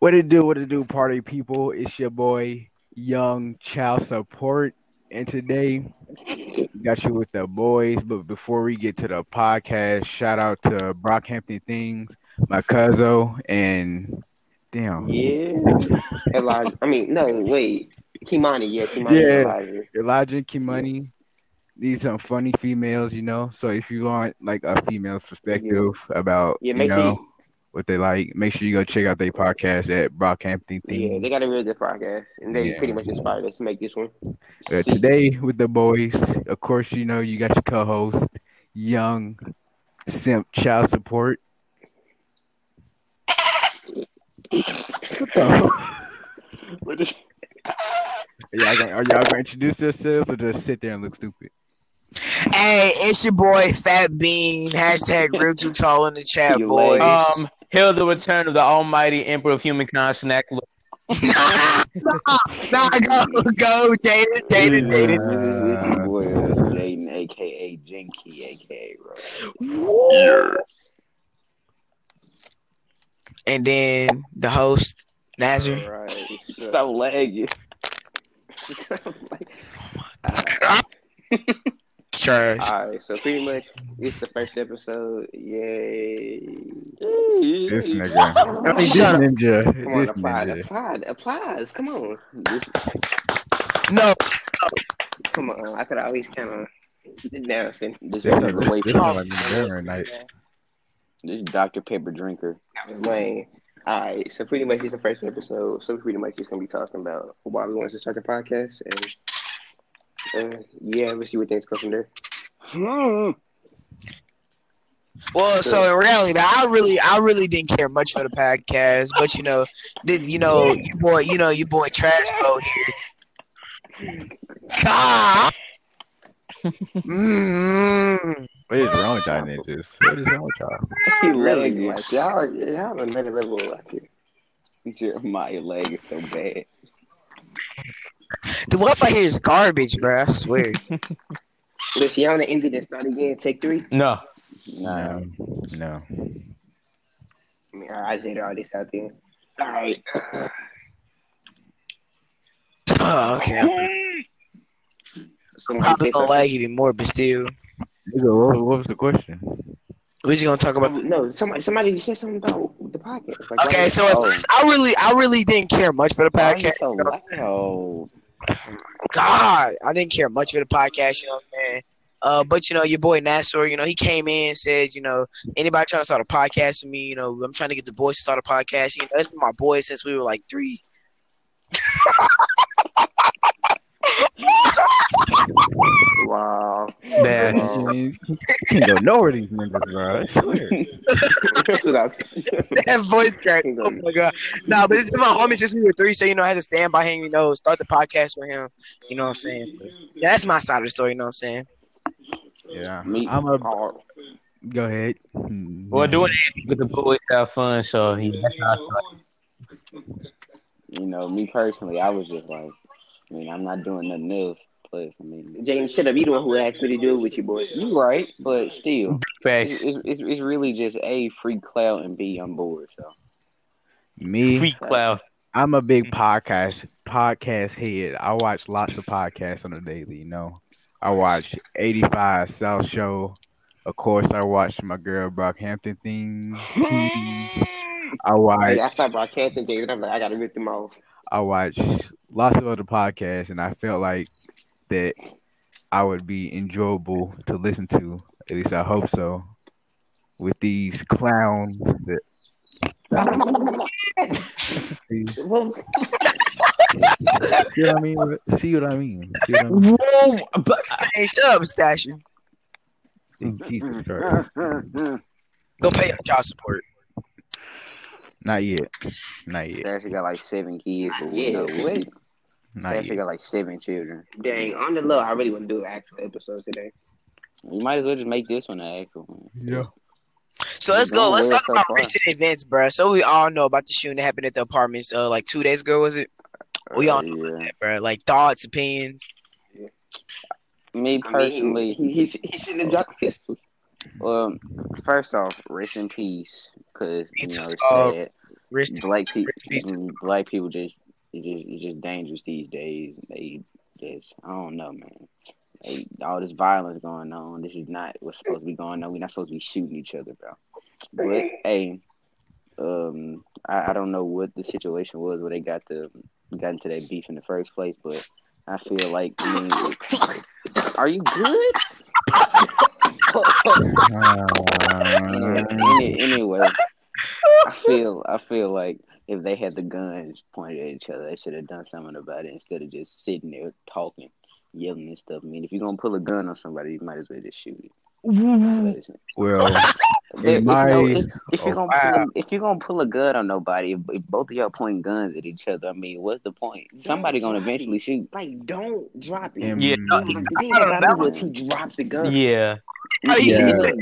What it do? What it do, party people? It's your boy Young Child Support, and today got you with the boys. But before we get to the podcast, shout out to Brockhampton Things, my cousin, and damn, Yeah. Elijah. I mean, no, wait. Kimani, yeah, Kimani Yeah. Elijah. Elijah Kimani. These some funny females, you know. So if you want like a female perspective about Yeah, you make know sure what they like, make sure you go check out their podcast at Brockhampton you, yeah, they got a real good podcast. And they Yeah. pretty much inspired us to make this one. Uh, today with the boys, of course, you know you got your co-host, Young Simp Child Support. What the? What is- Y'all gonna, are y'all gonna introduce yourselves or just sit there and look stupid? Hey, it's your boy Fat Bean. Hashtag real too tall in the chat, boys. Um, hail the return of the almighty emperor of humankind, Snack. Lord. nah, nah, go, go, dated, dated, dated. This is- your boy, Jaden, aka Jinky, aka bro. And then the host, Nazar. Right. So laggy. Trash. Alright, so pretty much it's the first episode. Yay. this nigga, I mean, this Shut up. ninja, Come on, this applied, ninja. applied, applies. Come on. No, Come on. I could always kind of embarrassing. This This is nigga, away this from nigga like me during night. this Dr. Pepper drinker. That was lame. Alright, so pretty much it's the first episode. So pretty much just gonna be talking about why we wanted to start the podcast and uh, yeah, we'll see what things go from there. well, so in reality, I really, I really didn't care much for the podcast, but you know, did you know, your boy, you know, your boy Trash Boat here. God. Mm. What is wrong with y'all ninjas? What is wrong with y'all? He Really? lazy. Like, y'all, y'all on another level like here. Jeremiah leg is so bad. The Wi-Fi here is garbage, bro. I swear. Listen, y'all want to end it and start again? Take three. No. Nah, No, no. I mean, I did all this out there. All right. oh, okay. Somebody Probably say don't something. lag even more, but still, what, what was the question? we just gonna talk about. The- No, somebody, somebody just said something about the podcast. Like, okay, so at first, I really, I really didn't care much for the why are you podcast. so loud? God, I didn't care much for the podcast. You know, man. Uh, but you know, your boy Nassor, you know, he came in and said, you know, anybody trying to start a podcast with me, you know, I'm trying to get the boys to start a podcast. You know, that's been my boy since we were like three. Wow. Bad. You can't go nowhere these ninjas, bro. I swear. that voice crack. Oh my god. No, but it's been my homie since we were three, so you know, I had to stand by him, you know, start the podcast with him. You know what I'm saying? Yeah, that's my side of the story, you know what I'm saying? Yeah, Me- I'm a. Oh, Go ahead. Well, doing it with the boys have fun, so he, that's how I started. You know, me personally, I was just like, I mean, I'm not doing nothing else. Plus, I mean, James, shut up. You the one who asked me to do it with you, boy. you right, but still, Facts. it's, it's, it's really just a free cloud and b on board. So Me, Freak cloud. I'm a big podcast podcast head. I watch lots of podcasts on the daily. You know, I watch 85 South Show. Of course, I watch my girl Brockhampton things. TVs. I watch. Like, I stopped broadcasting things, and I'm like, I gotta rip them off. I watch lots of other podcasts, and I felt like that I would be enjoyable to listen to. At least I hope so. With these clowns that. See, see what I mean? See what I mean? See what I mean? Whoa, but uh, Hey, shut up, Stashin. Jesus Christ! Go pay your child support. Not yet. Not yet. Stasha got like seven kids. But Yeah, no, what? Not Stasha yet. got like seven children. dang, on the low, I really want to do an actual episode today. You might as well just make this one an actual one. Yeah. So let's go. Let's talk so about far. recent events, bro. So we all know about the shooting that happened at the apartments, uh, like two days ago, was it? We all know yeah. that, bro. Like thoughts, opinions. Me I personally, mean, he, he, he shouldn't have dropped pistols. Well, first off, rest in peace, because you know it's dog. sad. Rest black people, black people just it's just it's just dangerous these days. They just I don't know, man. They, all this violence going on. This is not what's supposed to be going on. We're not supposed to be shooting each other, bro. But hey, um, I, I don't know what the situation was where they got to got into that beef in the first place, but I feel like I mean, are you good? Uh, Any, anyway, I feel I feel like if they had the guns pointed at each other, they should have done something about it instead of just sitting there talking, yelling and stuff. I mean, if you're gonna pull a gun on somebody, you might as well just shoot it. well, There- it's my- no- if, if you're oh, gonna pull wow. a, if you're gonna pull a gun on nobody, if, if both of y'all pointing guns at each other, I mean, what's the point? Somebody gonna eventually it. shoot. Like, don't drop it. in, Yeah, The thing about it was he drops the gun. Yeah. Yeah. that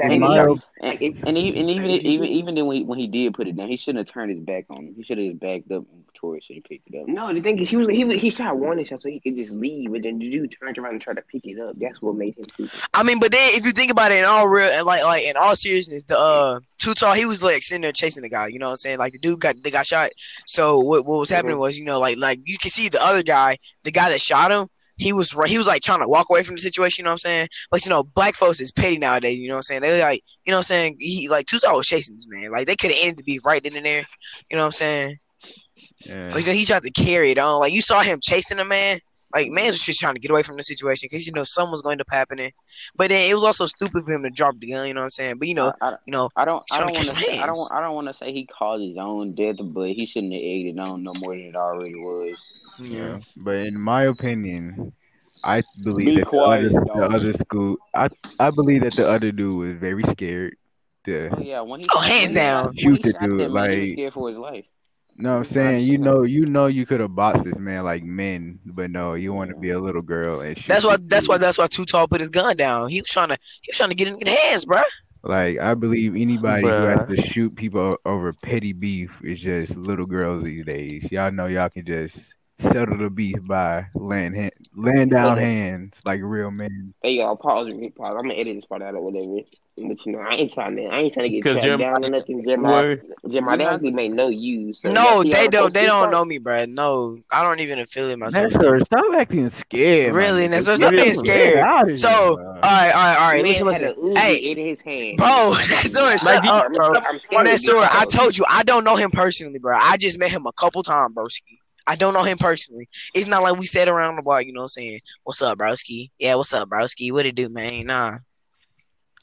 in nigga. my op- And, and, even, and even even even then when he, when he did put it down, he shouldn't have turned his back on him. He should have backed up before he should have picked it up. No, the thing is, he was he was, he shot warning shot so he could just leave, and then the dude turned around and tried to pick it up. That's what made him stupid. I mean, but then if you think about it in all real like like in all seriousness, the uh too tall, he was like sitting there chasing the guy. You know what I'm saying? Like the dude got they got shot. So what what was happening was you know like like you can see the other guy, the guy that shot him. He was right. He was like trying to walk away from the situation. You know what I'm saying? But you know, black folks is petty nowadays. You know what I'm saying? They like, you know what I'm saying? He like Too Tall was chasing this man. Like they could have ended the beef right then and there. You know what I'm saying? yeah. Like he tried to carry it on. Like you saw him chasing the man. Like man was just trying to get away from the situation because you know something was going to happen. But then it was also stupid for him to drop the gun. You know what I'm saying? But you know, I, I, you know, I don't I don't want to, say I don't. I don't want to say he caused his own death, but he shouldn't have egged it on no more than it already was. yeah. But in my opinion, I believe Be that quiet, the, other, the other school, I I believe that the other dude was very scared. To, Oh yeah, when he Oh, hands down. shot- Shoot the dude, man, he was like- scared for his life. No, I'm saying you know, you know, you could have boxed this man like men, but no, you want to be a little girl and shoot That's why. this That's why. That's why Too Tall put his gun down. He was trying to. He was trying to get in the hands, bro. Like I believe anybody who has to shoot people over petty beef is just little girls these days. Y'all know y'all can just settle the beef by laying hand, laying down hands like real men. Hey y'all, pause me, pause. I'm gonna edit this part out or whatever. But you know, I ain't trying to, I ain't trying to get 'Cause tracked Jeremiah- down or nothing. Jeremiah, Word. Jeremiah, they actually may know you. So No, y'all see how they don't. They do don't part? know me, bruh. No, I don't even affiliate myself. Nestor, stop acting scared. Really, nigga. Nestor, stop being scared. here, So, all bro. right, all right, all right. Listen, listen. Hey, in his hand. bro, Nestor, shut Like, up, bro. I'm telling Nestor. I told you, I don't know him personally, bro. I just met him a couple times, broski. I don't know him personally. It's not like we sat around the bar, you know what I'm saying? What's up, broski? Yeah, what's up, broski? What it do, man? Nah.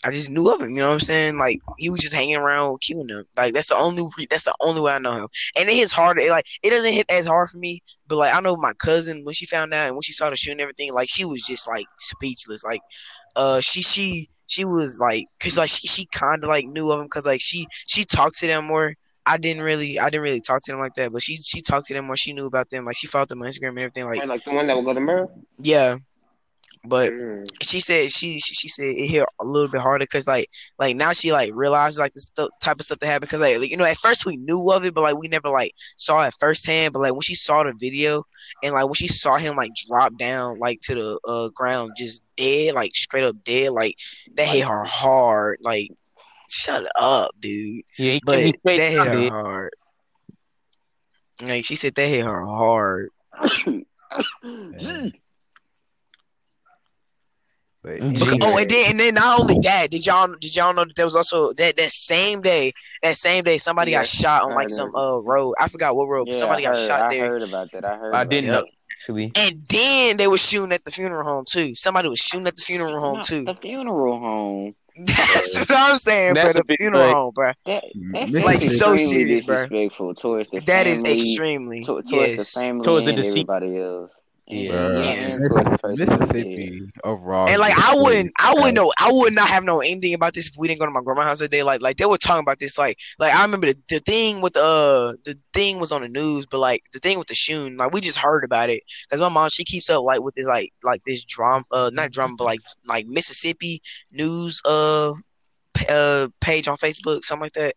I just knew of him, you know what I'm saying? Like he was just hanging around with Q and them. Like that's the only re- that's the only way I know him. And it hits hard. It, like it doesn't hit as hard for me, but like I know my cousin when she found out and when she saw the shoot and everything, like she was just like speechless. Like uh she she she was like cuz like she she kind of like knew of him cuz like she she talked to them more. I didn't really I didn't really talk to them like that, but she she talked to them more. She knew about them. Like she followed them on Instagram and everything like Like, the one that will go to Murrah. yeah. But Mm. she said she she, she said it hit a little bit harder because like like now she like realizes like this th- type of stuff that happened because like, like, you know at first we knew of it but like we never like saw it firsthand but like when she saw the video and like when she saw him like drop down like to the uh, ground just dead like straight up dead like that hit her hard like shut up dude Yeah, he but can't that hit her dude. hard like she said that hit her hard Yeah. But But- Because, oh, and then and then not only that, did y'all did y'all know that there was also that that same day, that same day somebody Yeah, got shot on like some uh road. I forgot what road. but Yeah, somebody I got shot I there. I heard about that. I heard. I about didn't that. know actually. And then they were shooting at the funeral home too. Somebody was shooting at the funeral home Not too. The funeral home. That's what I'm saying, That's bro. The funeral like- home, bro. That that's Like, so serious, bruh. disrespectful towards the That is family, extremely to- towards yes. the family Towards the and deceased. everybody else. And, Yeah. Bruh, and towards the person that's dead. Mississippi overall. And like I wouldn't, I wouldn't know, I would not have known anything about this if we didn't go to my grandma's house that day. Like, like they were talking about this. Like, like I remember the, the thing with the uh, the thing was on the news, but like the thing with the shooting, like we just heard about it because my mom she keeps up like with this like like this drama, uh, not drama, but like like Mississippi news uh, uh page on Facebook, something like that.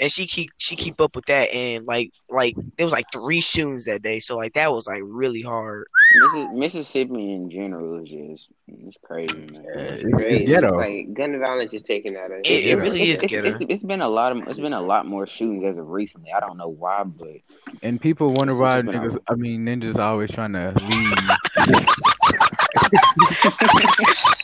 And she keep she keep up with that, and like like there was like three shootings that day, so like that was like really hard. Missi- Mississippi in general is just it's crazy, man. It's, It's great. it's It's like gun violence is taken out of It, it Yeah. really is It's, it's, ghetto. it's, it's been a lot of it's been a lot more shootings as of recently. I don't know why, but And people wonder why niggas. out. I mean, ninjas always trying to leave.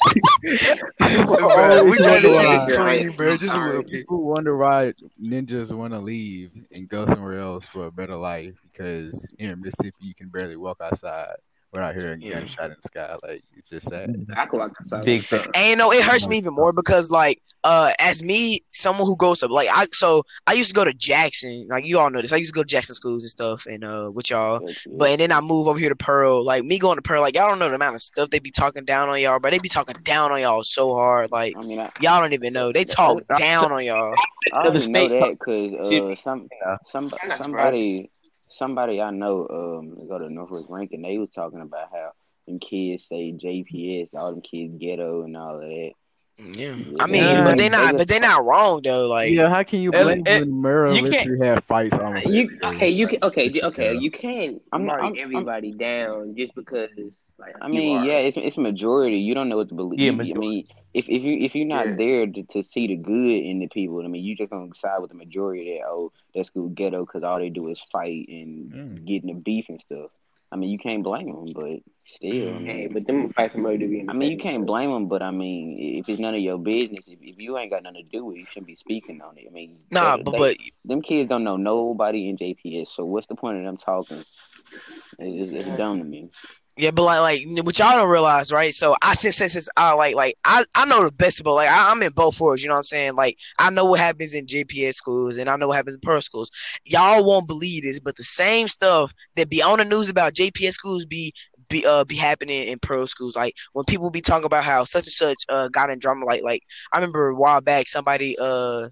Bro, we trying to wonder keep why. it clean, bro. Just a little bit. People wonder why ninjas want to leave and go somewhere else for a better life because here in Mississippi you can barely walk outside without hearing Yeah. gunshot in the sky. Like you just said, I can outside. Big thing. And you know, it hurts me even more because like uh as me, someone who goes to like I so I used to go to Jackson, like you all know this. I used to go to Jackson schools and stuff and uh with y'all. But and then I move over here to Pearl. Like me going to Pearl, like y'all don't know the amount of stuff they be talking down on y'all, but they be talking down on y'all so hard. Like I mean, I, y'all don't even know. They talk down on y'all. I already know that because uh, Should- some Yeah. some I'm somebody somebody I know um go to Northwest Rankin. They was talking about how them kids say JPS, all them kids ghetto and all of that. Yeah. Yeah. I mean, Yeah. but they're not but they're not wrong though. Like yeah, how can you And- blame and when you can't- literally had fights almost? You okay? You can okay? Okay, Yeah. you can't I'm- not, I'm- I'm- everybody down just because like I mean, are. yeah, it's it's majority. You don't know what to believe. Yeah, majority. I mean, if if you if you're not Yeah. there to, to see the good in the people, I mean, you just gonna side with the majority that oh that school ghetto because all they do is fight and Mm. get in the beef and stuff. I mean, you can't blame them, but still, Hey, but them fights for murder to be in the I mean, you can't place. blame them, but I mean, if it's none of your business, if, if you ain't got nothing to do with it, you shouldn't be speaking on it. I mean, nah, they- but but them kids don't know nobody in JPS, so what's the point of them talking? It's, it's dumb to me. Yeah, but like, like what y'all don't realize, right? So I since since, since I like like I, I know the best about like I, I'm in both worlds, you know what I'm saying? Like I know what happens in JPS schools and I know what happens in Pearl schools. Y'all won't believe this, but the same stuff that be on the news about JPS schools be be uh be happening in Pearl schools. Like when people be talking about how such and such uh got in drama, like like I remember a while back somebody uh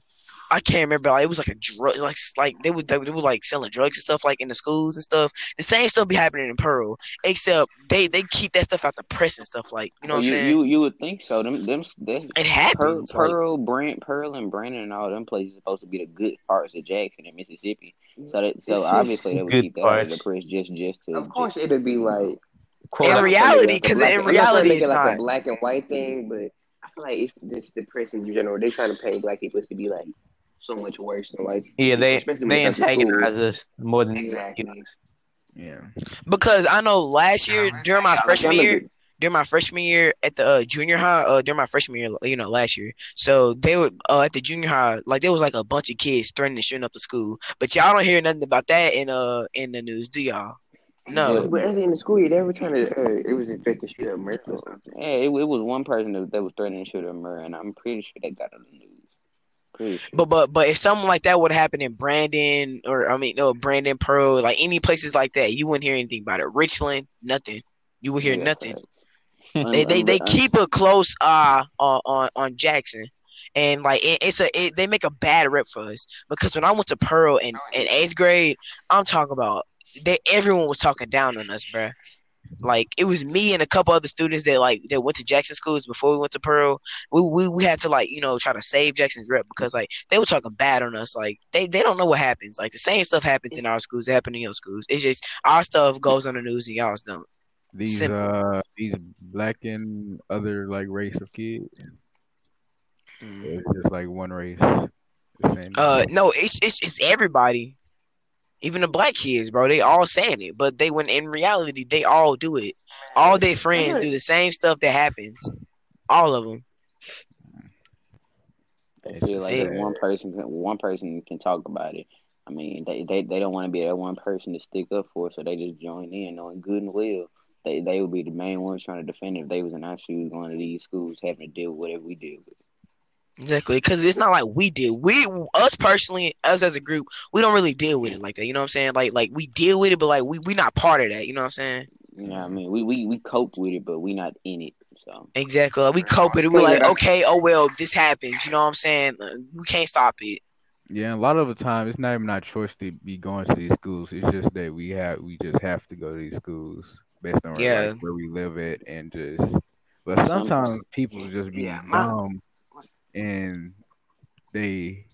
I can't remember. Like, it was like a drug, like like they would they, would- they were like selling drugs and stuff like in the schools and stuff. The same stuff be happening in Pearl, except they they keep that stuff out the press and stuff. Like you know oh, what I'm you, saying? you you would think so. Them them that's it Pearl, happens. like- Pearl, Brand, Pearl, and Brandon and all them places supposed to be the good parts of Jackson and Mississippi. So that so obviously they would keep that out of the press just just to. Of course, it'd be like Quote, In I'm not trying to reality, because like a 'cause black- in I'm not trying to reality, make it's like not. a black and white thing, but I feel like it's this the press in general. They trying to paint black people to be like so much worse than white. yeah, they especially when they it comes to antagonize us more than Exactly. Yeah. because I know last year during my freshman year, at- during my freshman year at the uh, junior high, uh, during my freshman year, you know, last year. So they were uh, at the junior high, like there was like a bunch of kids threatening shooting up the school. But y'all don't hear nothing about that in uh in the news, do y'all? No. But early in the school year, they were trying to. Uh, it was a threat to shoot up Merkel or something. Yeah, it, it was one person that, that was threatening to shoot at Murrah, and I'm pretty sure they got it on the news. Pretty. But but but if something like that would happen in Brandon or I mean no Brandon Pearl, like any places like that, you wouldn't hear anything about it. Richland, nothing. You would hear Yeah, nothing. facts. They they, they keep a close eye on on, on Jackson. And like it, it's a it, they make a bad rep for us because when I went to Pearl in, in eighth grade, I'm talking about they everyone was talking down on us, bruh. Like it was me and a couple other students that like that went to Jackson schools before we went to Pearl. We, we we had to like you know try to save Jackson's rep because like they were talking bad on us. Like they, they don't know what happens. Like the same stuff happens in our schools, it happen in your schools. It's just our stuff goes on the news and y'all's don't. These Simple. uh these black and other like race of kids. Mm. It's just like one race. The same. Uh, no, it's it's it's everybody, even the black kids, bro. They all saying it, but they when in reality they all do it. All their friends do the same stuff that happens. All of them. They feel like just if one person can, one person can talk about it. I mean, they, they, they don't want to be that one person to stick up for, so they just join in knowing good and well. They they would be the main ones trying to defend it if they was in our shoes going to these schools having to deal with whatever we deal with. Exactly, because it's not like we did. We us personally, us as a group, we don't really deal with it like that. You know what I'm saying? Like like we deal with it, but like we we not part of that. You know what I'm saying? You know what I mean? We, we we cope with it, but we not in it. So Exactly. Like, we cope with it. We're like, okay, oh well, this happens. You know what I'm saying? Uh, We can't stop it. Yeah, a lot of the time it's not even our choice to be going to these schools. It's just that we have we just have to go to these schools based on Yeah. like, where we live at and just. But sometimes people just be Yeah, my- dumb and they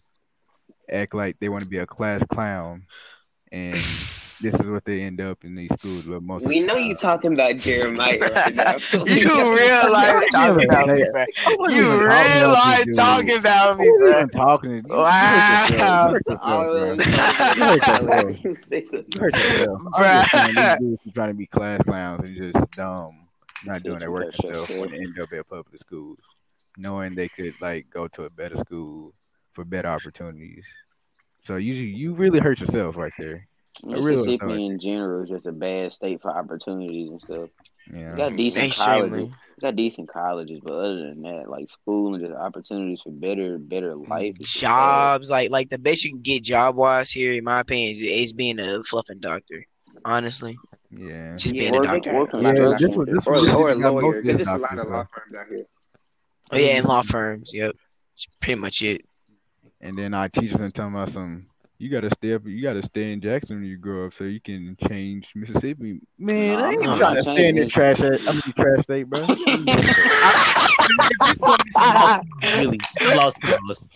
act like they want to be a class clown, and this is what they end up in these schools. But most of We know time, you talking about Jeremiah right now. you real life talking about me, bro. You even talking real about life talking about me, wasn't bro. even talking to you. You Wow. hurt yourself. All You of hurt yourself, bro. them- Say something. You. I'm these dudes who trying to be class clowns and just dumb, not doing their work Shut your themselves, shit. want end up at public schools, knowing they could like go to a better school for better opportunities. So you you really hurt yourself right there. I really Mississippi in general is just a bad state for opportunities and stuff. Yeah. You got decent Extremely. colleges. You got decent colleges, but other than that, like school and just opportunities for better, better life. is just bad. Jobs, like like the best you can get job wise here, in my opinion, is, is being a fluffing doctor. Honestly, Yeah. just Yeah, being a doctor. they- or Yeah, construction. this was this Or, was or a this got lawyer. There's a lot of doctors, law though. firms out here. Oh yeah, in law firms. Yep, that's pretty much it. And then our teachers and talking about some. You gotta stay up. You gotta stay in Jackson when you grow up, so you can change Mississippi. Man, No, I ain't I'm trying to stay in the changing. trash. I mean, trash state, bro. really lost us.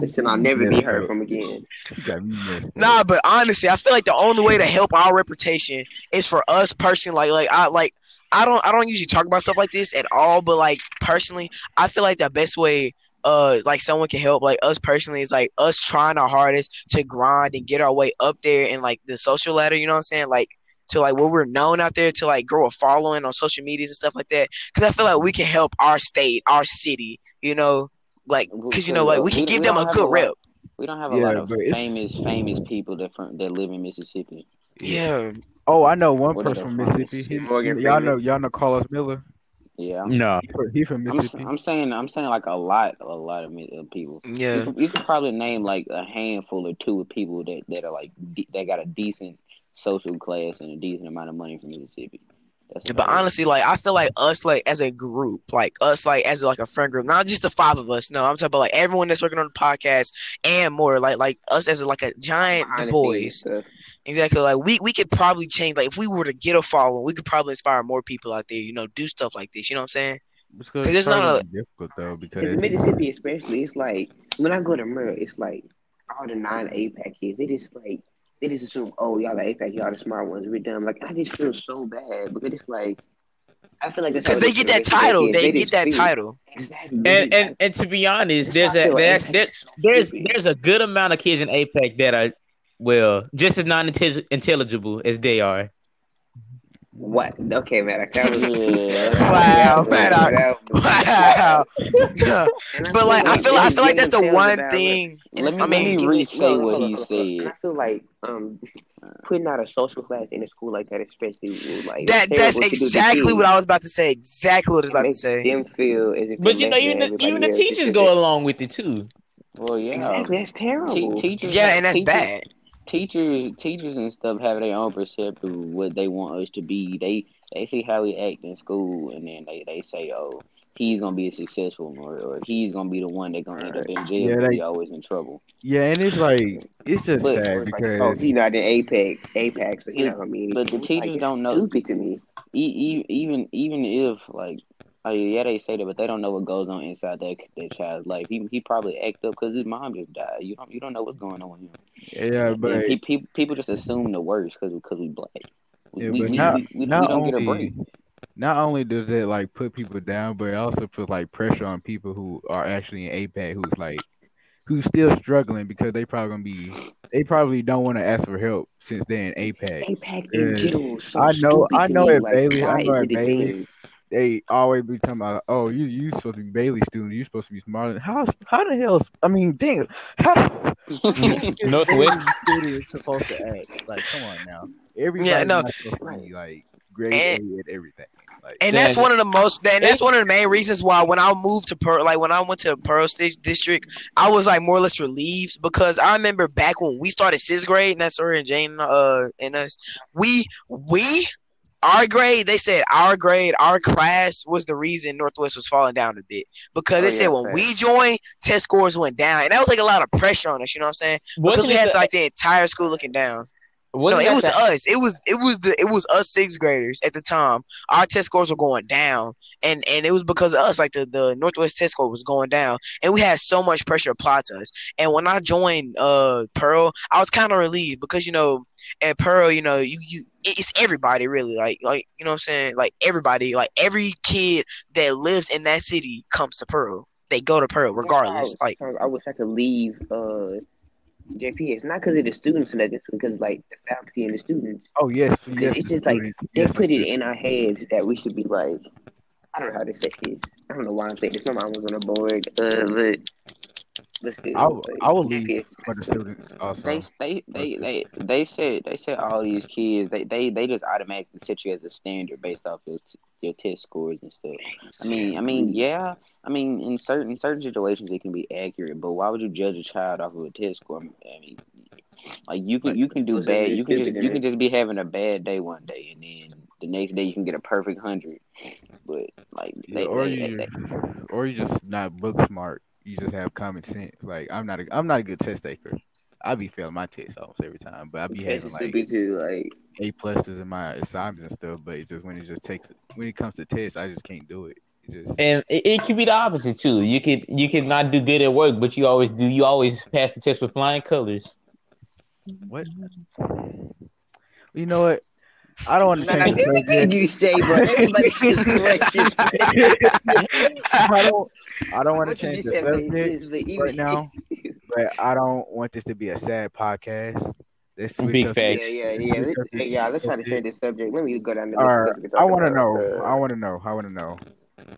Listen, I'll never be heard from again. You got me messed up. Nah, but honestly, I feel like the only way to help our reputation is for us personally. Like, like I like I don't I don't usually talk about stuff like this at all, but like personally, I feel like the best way uh like someone can help like us personally is like us trying our hardest to grind and get our way up there and like the social ladder. You know what I'm saying? Like to like where we're known out there to like grow a following on social medias and stuff like that. Because I feel like we can help our state, our city. You know, like because you know like we can give them a good have rep. lot- We don't have a Yeah, lot of famous, famous people that from that live in Mississippi. Yeah. Oh, I know one What person from Mississippi. He, Morgan y'all know, y'all know Carlos Miller. Yeah, No. He from, he from I'm, Mississippi. I'm saying, I'm saying like a lot, a lot of mi- of uh, people. You Yeah. could, you could probably name like a handful or two of people that that are like that got a decent social class and a decent amount of money from Mississippi. Yeah, but about it. honestly, like I feel like us, like as a group, like us, like as like a friend group, not just the five of us. No, I'm talking about like everyone that's working on the podcast and more. Like like us as like a giant Behind the the boys. Scenes stuff. Exactly. Like we we could probably change. Like if we were to get a following, we could probably inspire more people out there. You know, do stuff like this. You know what I'm saying? because there's not probably a- difficult though Because because Mississippi, especially, it's like when I go to Murrah, it's like all the non APAC kids. They just like they just assume, oh, y'all the APAC, y'all the smart ones. We're dumb. Like I just feel so bad because it's like I feel like Because they get that title. kids. They get that feel- title. Exactly. And and and to be honest, there's a there's there's APAC is so there's, there's a good amount of kids in APAC that are well just as non intelligible as they are. What? Okay, man. That was Yeah. Wow, man, I- Wow. But like I feel I feel like that's the one thing. Let me I mean, let me re-say no, what hold he hold on, hold said. I feel like um putting out a social class in a school like that, especially like That that's terrible to do to exactly what I was about to say. Exactly what I was about to say. them feel as if But you know, even the, even the teachers go along with it too. Well, yeah, Exactly, that's terrible. Te- teachers, Yeah, and that's teachers, bad. Teachers, teachers and stuff have their own perception of what they want us to be. They they see how we act in school, and then they, they say, "Oh, he's gonna be a successful, or, or he's gonna be the one that's gonna end up in jail. Yeah, because they- he always in trouble." yeah, and it's like it's just But- sad Or it's like, oh, because he's not in APEC, APAC, but you know what I mean. but the teachers like, don't know- Stupid to me. E- e- even even if like, oh yeah, they say that, but they don't know what goes on inside that that child's life. He he probably act up because his mom just died. You don't you don't know what's going on with him. yeah, but pe- pe- people just assume the worst because because we black. We, Yeah, we, but we, not- we, we, we not don't get a break. only not only does it like put people down, but it also put like pressure on people who are actually in APAC who's like who's still struggling because they probably gonna be they probably don't want to ask for help since they're in APAC. APAC in Yeah. general is so I know- stupid I know me. at like, Bailey- I know is at it Bailey. Thing? They always be talking about, oh, you you supposed to be Bailey student, you supposed to be smarter. How how the hell? I mean, damn, how Northwest. student is supposed to act? Like, come on now, everybody Yeah, no. not be like grade And- at everything. Like, And Yeah, that's one of the most. And that's one of the main reasons why when I moved to Pearl, like when I went to Pearl State District, I was like more or less relieved because I remember back when we started sixth grade, and that's her and Jane, uh, and us. We we our grade, they said our grade, our class was the reason Northwest was falling down a bit because they Oh, said yeah, when facts. we joined, test scores went down, and that was like a lot of pressure on us. You know what I'm saying? Because Wasn't we had the- like the entire school looking down. No, Wasn't it was the- us. It was it was the it was us sixth graders at the time. Our test scores were going down, and and it was because of us. Like the the Northwest test score was going down, and we had so much pressure applied to us. And when I joined uh Pearl, I was kind of relieved because you know at Pearl, you know you you it's everybody really like like you know what I'm saying like everybody like every kid that lives in that city comes to Pearl. They go to Pearl regardless. Like I wish I could leave uh JPS, not because of the students and that, it's because like the faculty and the students. Oh yes, yes. it's just like they yes, put it in our heads that we should be like, I don't know how to say this. I don't know why I'm saying this. My mom was on the board, uh, but but still, I will, like, I will leave JPS for the students also. They they they they they said they said all these kids they they they just automatically set you as a standard based off your t- your test scores and stuff. I mean I mean yeah I mean in certain certain situations it can be accurate, but why would you judge a child off of a test score? I mean like you can you can do bad you can just you can just be having a bad day one day and then the next day you can get a perfect hundred, but like Yeah, they, or they, you, they, or you just not book smart. You just have common sense. Like I'm not a, I'm not a good test taker. I be failing my tests almost every time, but I be having Catch like stupid too, like A pluses in my assignments and stuff. But it's just when it just takes when it comes to tests, I just can't do it. It just And it, it could be the opposite too. You could you could not do good at work, but you always do. You always pass the test with flying colors. what? You know what? I don't want to Nah, nah, change the everything you say, bro. Everybody. I don't. I don't want to change just the subject sense, but even right now, but I don't want this to be a sad podcast. Let's switch Big up- facts. Yeah, yeah, yeah. Let's, hey, yeah, let's try to change the subject. Let me go down the All right, subject. I want to know. uh, I want to know. I want to know.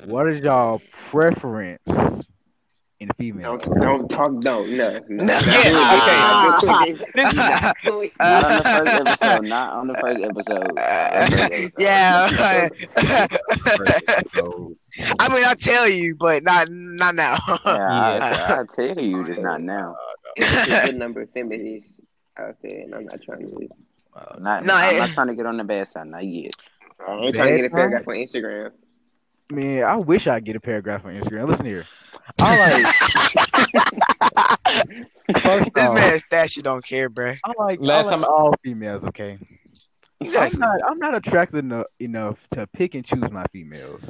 What is y'all preference in female? Don't don't talk. Don't no. no. No. Not doing Yeah, it. Not not on the first episode, not on the first episode. Not on the first episode. yeah. So, I mean, I tell you, but not not now. Yeah, I, Yeah. I tell you, just not now. It's a good number of feminists out there, and I'm not trying to. uh, Not, No, I'm it- not trying to get on the bad side, not yet. I'm trying to get a Bad paragraph on Instagram. Man, I wish I get a paragraph on Instagram. Listen here. I like first this off, man Stashy don't care, bruh. I like Last I like time- all females. Okay, Exactly. I'm not I'm not attracted eno- enough to pick and choose my females.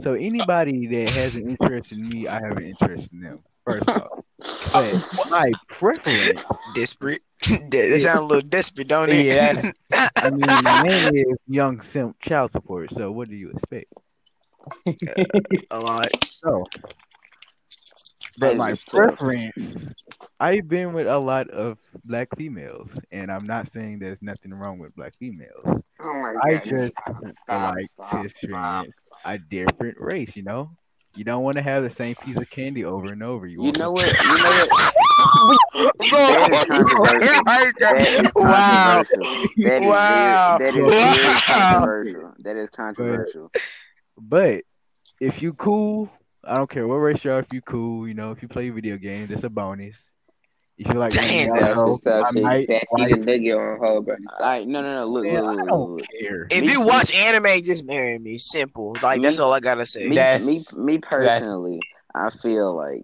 So anybody that has an interest in me, I have an interest in them. First off, but my preference. Desperate. that that sounds a little desperate, don't it? Yeah. I mean, my name is Young Simp Child Support. So what do you expect? A lot. So, but my preference, I've been with a lot of black females, and I'm not saying there's nothing wrong with black females. Oh my god! I just Stop, stop, like stop, to stop. experience a different race. You know, you don't want to have the same piece of candy over and over. You, You know what? You know what? That is controversial. That is wow. controversial. That is Wow. that is controversial. That is controversial. But if you cool, I don't care what race you are. If you cool, you know, if you play video games, that's a bonus. If you like, Damn, running yellow, Stop, I stop, shit. might Sassy like- and Boogie on hold, bro. All right, no, no, no. Look, Man, look, I don't look. care. If Me- you watch anime, just marry me. Simple. Like that's all I gotta say. Me, That's- me, me personally, I feel like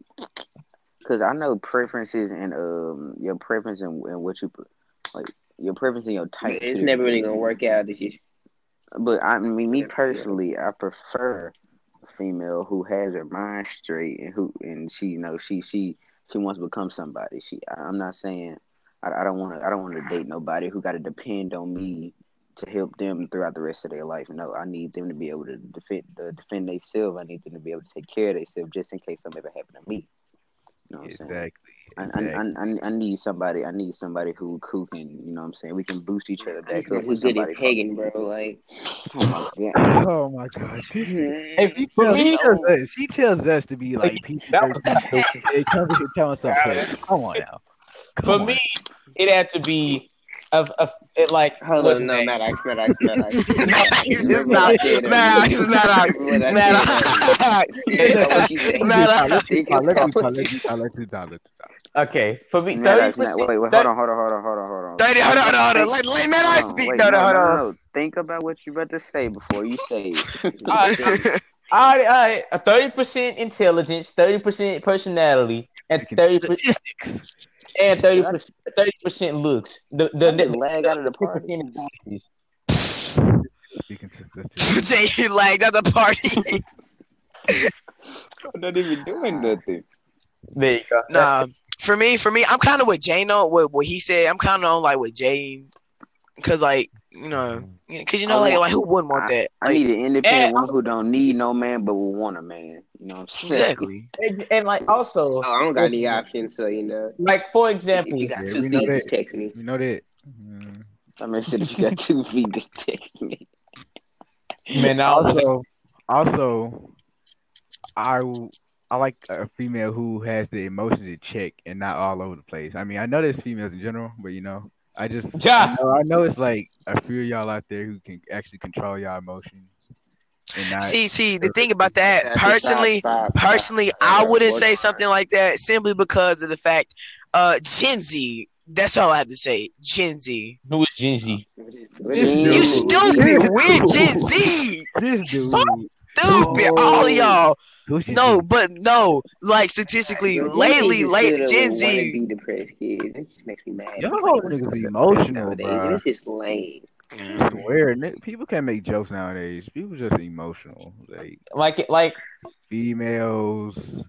because I know preferences and um your preference and, and what you like your preference and your type. It's too. never really gonna work out. It's just But I mean, me personally, I prefer a female who has her mind straight and who and she, you know, she she she wants to become somebody. She, I'm not saying I, I don't want to I don't want to date nobody who got to depend on me to help them throughout the rest of their life. No, I need them to be able to defend uh, defend themselves. I need them to be able to take care of themselves just in case something ever happened to me. You know what I'm saying? Exactly. I, I. I, I need somebody. I need somebody who who can, you know, what I'm saying we can boost each other back just know up. who's when good at pegging, bro. Like, Oh my god! Oh my god. If he tells, he tells us, he tells us to be like Like, PG that was- They come here telling us something. Come on now. Come for on. me, it had to be of of it like hold on, no, his name? Maddox, Maddox, Maddox. Maddox is Remember not- what I said earlier. Maddox is Maddox. Remember what I said Maddox. earlier. You know what you said. Maddox. Let's do You talk, let's do know talk, what let's you do talk, let's do talk, let's do talk. Okay, for me, thirty Maddox, percent. Wait, wait, hold on, hold on, hold on, hold on, hold on. Thirty. Hold on, hold on, hold on. Let, let Maddox Hold speak. wait, No, no, hold no, on. no. Think about what you're about to say before you say it. All right, all right. A thirty percent intelligence, thirty percent personality, and thirty percent Statistics. And thirty percent looks. The the, That the, lag out of the party. 10% bodies. Speaking to statistics. Say you lagged at the party. I'm not even doing nothing. There you go. nah, for me, for me, I'm kind of with Jay. No, what what he said. I'm kind of on like with Jay, cause like you know, because you know, I like want- like who wouldn't want that? I Like need an independent And- woman who don't need no man but will want a man. You know what I'm saying? exactly. And, and like also, Oh, I don't got any options, so you know. like for If example, you got Yeah, two we feet, that. just text me. You know that. Mm. I mean, shit, if you got two feet, just text me. man, I was Also, also, I like a female who has the emotion to check and not all over the place. I mean, I know there's females in general, but you know, I just Yeah. I, know, I know it's like a few of y'all out there who can actually control y'all emotions. See, see, the thing about that, personally, stop, stop, personally. I wouldn't say something like that simply because of the fact, uh, Gen Z. That's all I have to say. Gen Z. Who is Gen Z. You dude. stupid, weird Gen Z. This dude, Stupid, all of y'all. who's this No, dude? but no, like statistically, Bro, lately, niggas late still Gen wanna Z. be depressed kids. This just makes me mad. Y'all Like, what's niggas up be with emotional, nowadays? bruh. This is lame. I swear, ni- people can't make jokes nowadays. People just emotional. Like Like like females,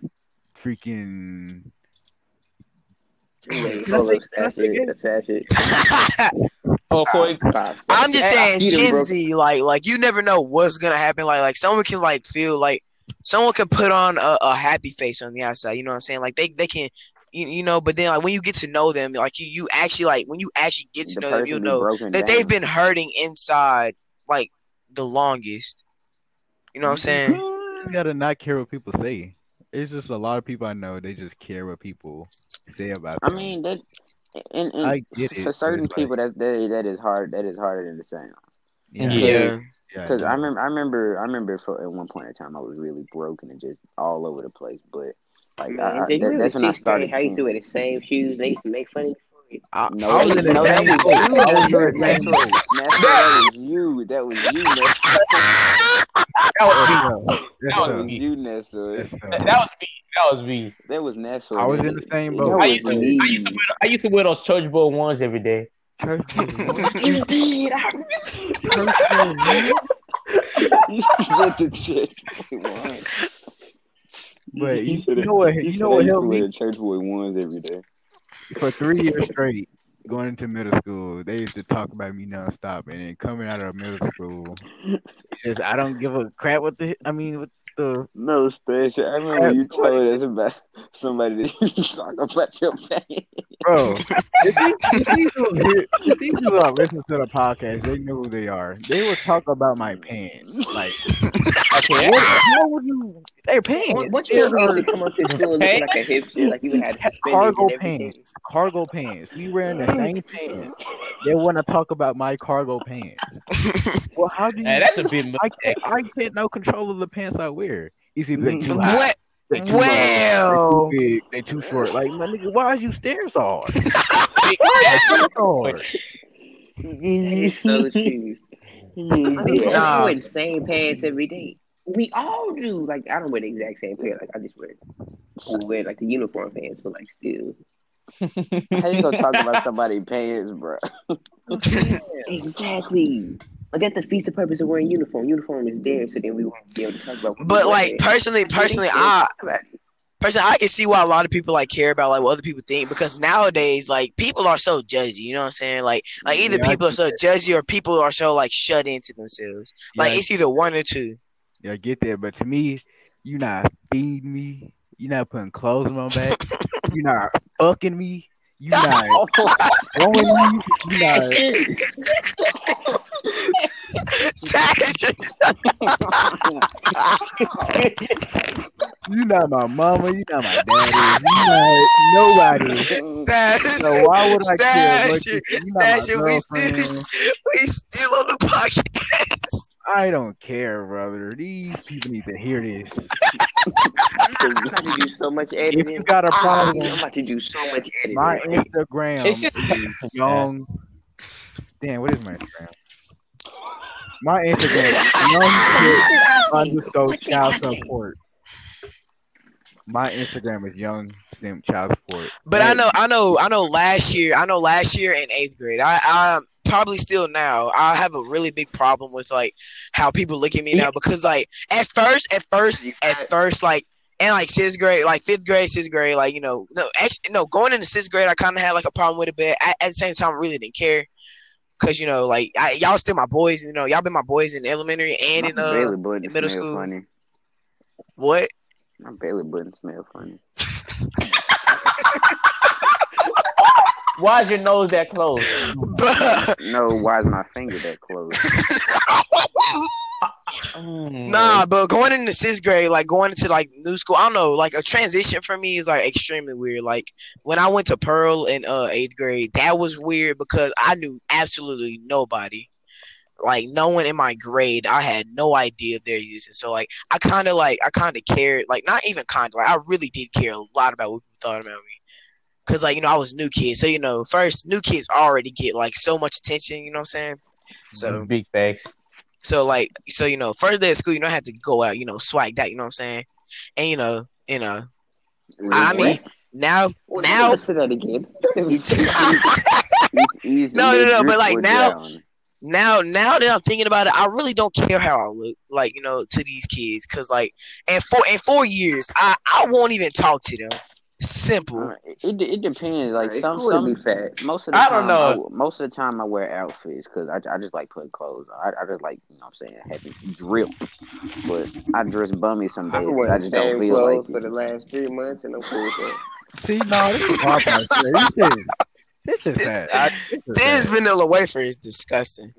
freaking. oh. I'm just saying, you done Gen Z, like, like you never know what's gonna happen. Like, like someone can like feel like someone can put on a, a happy face on the outside. You know what I'm saying? Like they they can, you, you know. But then like when you get to know them, like you you actually like when you actually get to The know them, you be know broken that they've been hurting inside like the longest. You know what I'm mm-hmm. saying? You just gotta not care what people say. It's just a lot of people I know. They just care what people say about. I them. mean, that, and, and I get it. for certain it's like- people, that, that that is hard. That is harder than the sound. yeah, Yeah. Yeah. yeah, Because I remember, I remember, I remember for at one point in time, I was really broken and just all over the place. But like, Man, I, I, did that, remember that's when I started. how you used to wear the same shoes? They used to make fun of you for it. I, No, I was that- in the no, that same was boat. Was you. in the That's same right. boat. That's that was you. That was you, Nessa. That was me. That was tough. you, Nessa. That, was me. That was me. That was Nessa. I was in the same boat. I used to. I used to wear I used to wear those church boy ones every day. Church boy. You did. I Church boy, man. You said the church boy ones. But you, you know what? You know I what used to helped wear me church boy ones every day. For three years straight. Going into middle school, they used to talk about me nonstop, and then coming out of middle school, just I don't give a crap what the I mean what the No, Stash. I remember you told us about somebody that you talk about your pain. Bro. if these, if these people, hear- if these people are listening to the podcast, they know who they are. They will talk about my pants. Like, Okay. what, how would you? They're pants. What, what you They're used to come up to school looking like a hipster, like you had cargo pants. Cargo pants. We wearing the same pants. They want to talk about my cargo pants. Well, how do you? Hey, that's a bit much. I can't. I can't no control of the pants I wear. It's either they mm-hmm. too high, What? They too low, Well, they too big, they too short. Like my nigga, why are you staring so hard? That's- Why are you staring so hard? That is so true. I mean, wear the same pants every day. We all do. Like I don't wear the exact same pair. Like I just wear, I wear like the uniform pants, but like still. How you gonna talk about somebody's pants, bro? Exactly. Like that defeats the purpose of wearing uniform. Uniform is there, so then we won't be able to talk about. but like wear. personally, personally, I personally I can see why a lot of people like care about like what other people think because nowadays like people are so judgy. You know what I'm saying? Like like either Yeah, people are get so judgy or people are so like shut into themselves. Like it's either one or two. Yeah, I get that, but to me, you're not feeding me. You're not putting clothes on my back. you're not fucking me. You not oh throwing me. You not. You not my mama. You not my daddy. You not nobody. So why would I care? what Stash you- it. Not my We still, girlfriend. we still on the podcast. I don't care, brother. These people need to hear this. I'm about to do so much editing. If editing. you got a problem, I'm about to do so much editing. my Instagram is young. Damn, what is my Instagram? My Instagram is young kid underscore child support. My Instagram is young simp child support. But I know, I know, I know. Last year, I know last year in eighth grade, I, I probably still now. I have a really big problem with like how people look at me now because like at first, at first, at first, like and like sixth grade, like fifth grade, sixth grade, like you know, no, actually, no, going into sixth grade, I kind of had like a problem with it, but at, at the same time, I really didn't care. Cause you know, like I, y'all still my boys, you know, y'all been my boys in elementary and in My uh in middle school. Funny. what? My belly button smell funny. Why is your nose that close? No, why is my finger that close? Mm. Nah, but going into sixth grade, like going into like new school, I don't know, like a transition for me is like extremely weird. Like when I went to Pearl in uh eighth grade, that was weird because I knew absolutely nobody. Like no one in my grade, I had no idea of their existence. So like I kind of like I kind of cared, like not even kind of like I really did care a lot about what people thought about me. Cause like you know I was new kid, so you know first new kids already get like so much attention. You know what I'm saying? So big facts. So like so you know first day of school you don't have to go out you know swag that you know what I'm saying, and you know you know I mean now What? now Let's say that again. No, no, no, but, like, now- drown. now now that I'm thinking about it, I really don't care how I look, like you know, to these kids, cause like, in four in four years, I I won't even talk to them. Simple. Uh, It, it depends. Like It's some cool some be fat. most of the I time, don't know. I- most of the time I wear outfits because I, I just like putting clothes. on. I, I just like you know what I'm saying having drip, but I dress bummy some days. been 'cause I just don't feel like for the last three months, and I'm cool with that. See, no, this is Popeyes. This is this is This- bad. This is vanilla wafer is disgusting.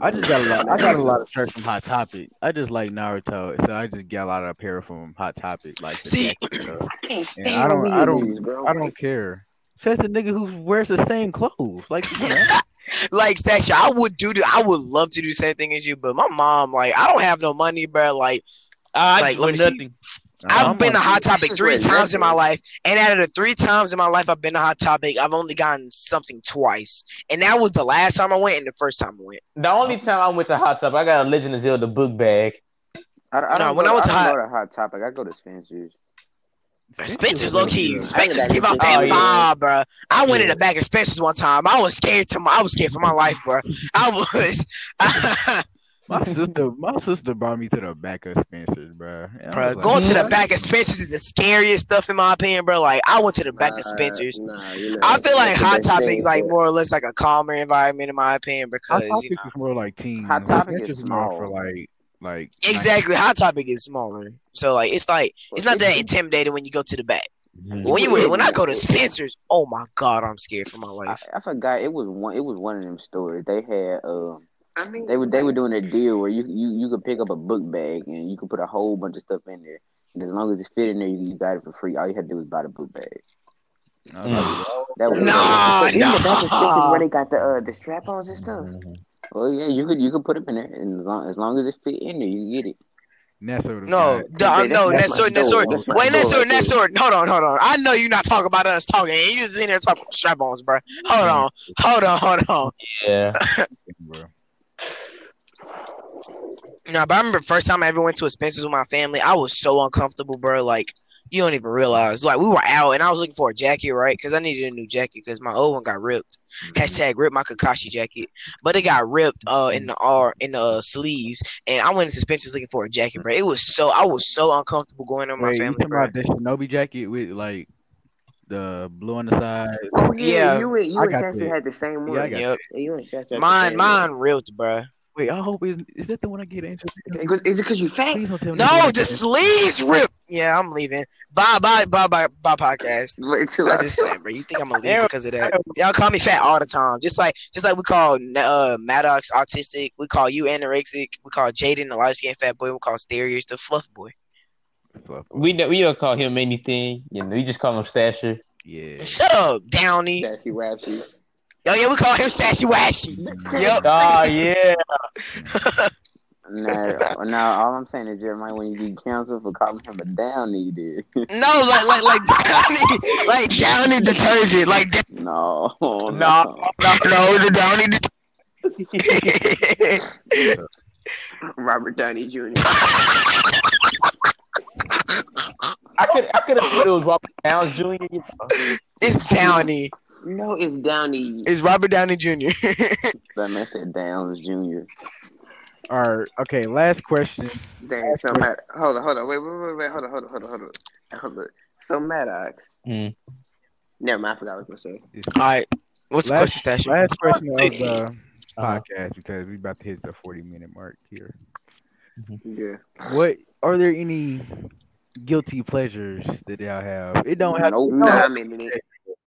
I just got a lot. I got a lot of shirts from Hot Topic. I just like Naruto, so I just get a lot of apparel from Hot Topic, like See- jacket. I can't stand I don't- I don't- niggas, bro. I don't care. Says the nigga who wears the same clothes. Like, like Sasha, I would do the, I would love to do the same thing as you, but my mom, like, I don't have no money, bro. Like, I Like, just let wear me see. Nothing. I've I'm been a Hot Topic three times in my life, and out of the three times in my life I've been a Hot Topic, I've only gotten something twice, and that was the last time I went and the first time I went. The only time I went to Hot topic, I got a Legend of Zelda book bag. I, I No, don't when go, I went to don't Hot- go to Hot Topic. I go to Spencer's. Spencer's low key. Spencer's I give out oh, that Oh, yeah. vibe, bro. I went in Yeah. the back of Spencer's one time. I was scared to my. I was scared for my life, bro. I was. My sister, my sister brought me to the back of Spencer's, bro. Bro, like, going to the back of Spencer's is the scariest stuff in my opinion, bro. Like I went to the back of Spencer's. Nah, you know, I feel like Hot best Topic is like more or less like a calmer environment in my opinion Hot because you Topic know is more like teen. Hot Topic is Spencer's more for like, like exactly Hot Topic is smaller, so like it's like it's not that intimidating when you go to the back. When you when I go to Spencer's, oh my god, I'm scared for my I, life. I forgot it was one. It was one of them stores. They had um. I mean, They were they were doing a deal where you you you could pick up a book bag and you could put a whole bunch of stuff in there. And as long as it fit in there, you, you got it for free. All you had to do was buy the book bag. I was like, That was Nah, Isn't the back of Spencer's nah. where they got the uh, the strap ons and stuff. Well, yeah, you could you could put them in there, and as long as long as it fit in there, you get it. Nessa would've No, no, that's Nessor, my Nessor. door. That's my Wait, door Nessor, right there. Nessor. Hold on, hold on. I know you're not talking about us talking. You just in there talking strap-ons, bro. Hold on, hold on, hold on. Yeah. bro. No, but I remember the first time I ever went to a Spencer's with my family. I was so uncomfortable, bro. Like you don't even realize. Like we were out, and I was looking for a jacket, right? Because I needed a new jacket because my old one got ripped. Hashtag rip my Kakashi jacket, but it got ripped uh in the R in the uh, sleeves, and I went into Spencer's looking for a jacket, bro. It was so I was so uncomfortable going in with my Wait, you family, talking bro. about that Shinobi jacket with like the blue on the side? Oh yeah, Yeah. you and you I and Chester had the same one. Yeah, Yep. Yeah, you and Chester had Mine, same mine ripped, bro. Wait, I hope is is that the one I get interested in? Is it because you fat? Please don't tell me. No, that's the the sleeves ripped. Yeah, I'm leaving. Bye, bye, bye, bye, bye, podcast. Wait till I I just fat, bro. You think I'm gonna leave because of that? Y'all call me fat all the time. Just like, just like we call uh Maddox autistic. We call you anorexic. We call Jaden the light skinned fat boy. We call Sterius the fluff boy. One. We don't, we don't call him anything. You know, we just call him Stasher. Yeah. Shut up, Downey. Sassy Wapsy. Oh yeah, we call him Stashy Washy. Yep. Oh yeah. Now, now all I'm saying is Jeremiah, when you get canceled for calling him a downy, dude. No, like like like Downey, like Downey detergent, like that- no, No. no, no, the Downey. Det- Robert Downey Jr. I could I could have thought it was Robert Downs Jr. You know. It's Downey. No, it's Downey. It's Robert Downey Jr. That man said Downs Jr. All right. Okay. Last question. Damn, so Matt. Hold on, hold on. Wait, wait, wait, wait. Hold on, hold on, hold on, hold on. Hold on. So Maddox. Mm. Never mind. I forgot what I was gonna say. All right. What's the question, Stasher? Last question of the Uh-huh. podcast because we about to hit the forty minute mark here. Yeah. What are there any guilty pleasures that y'all have? It don't have. Nope. it don't I mean, it,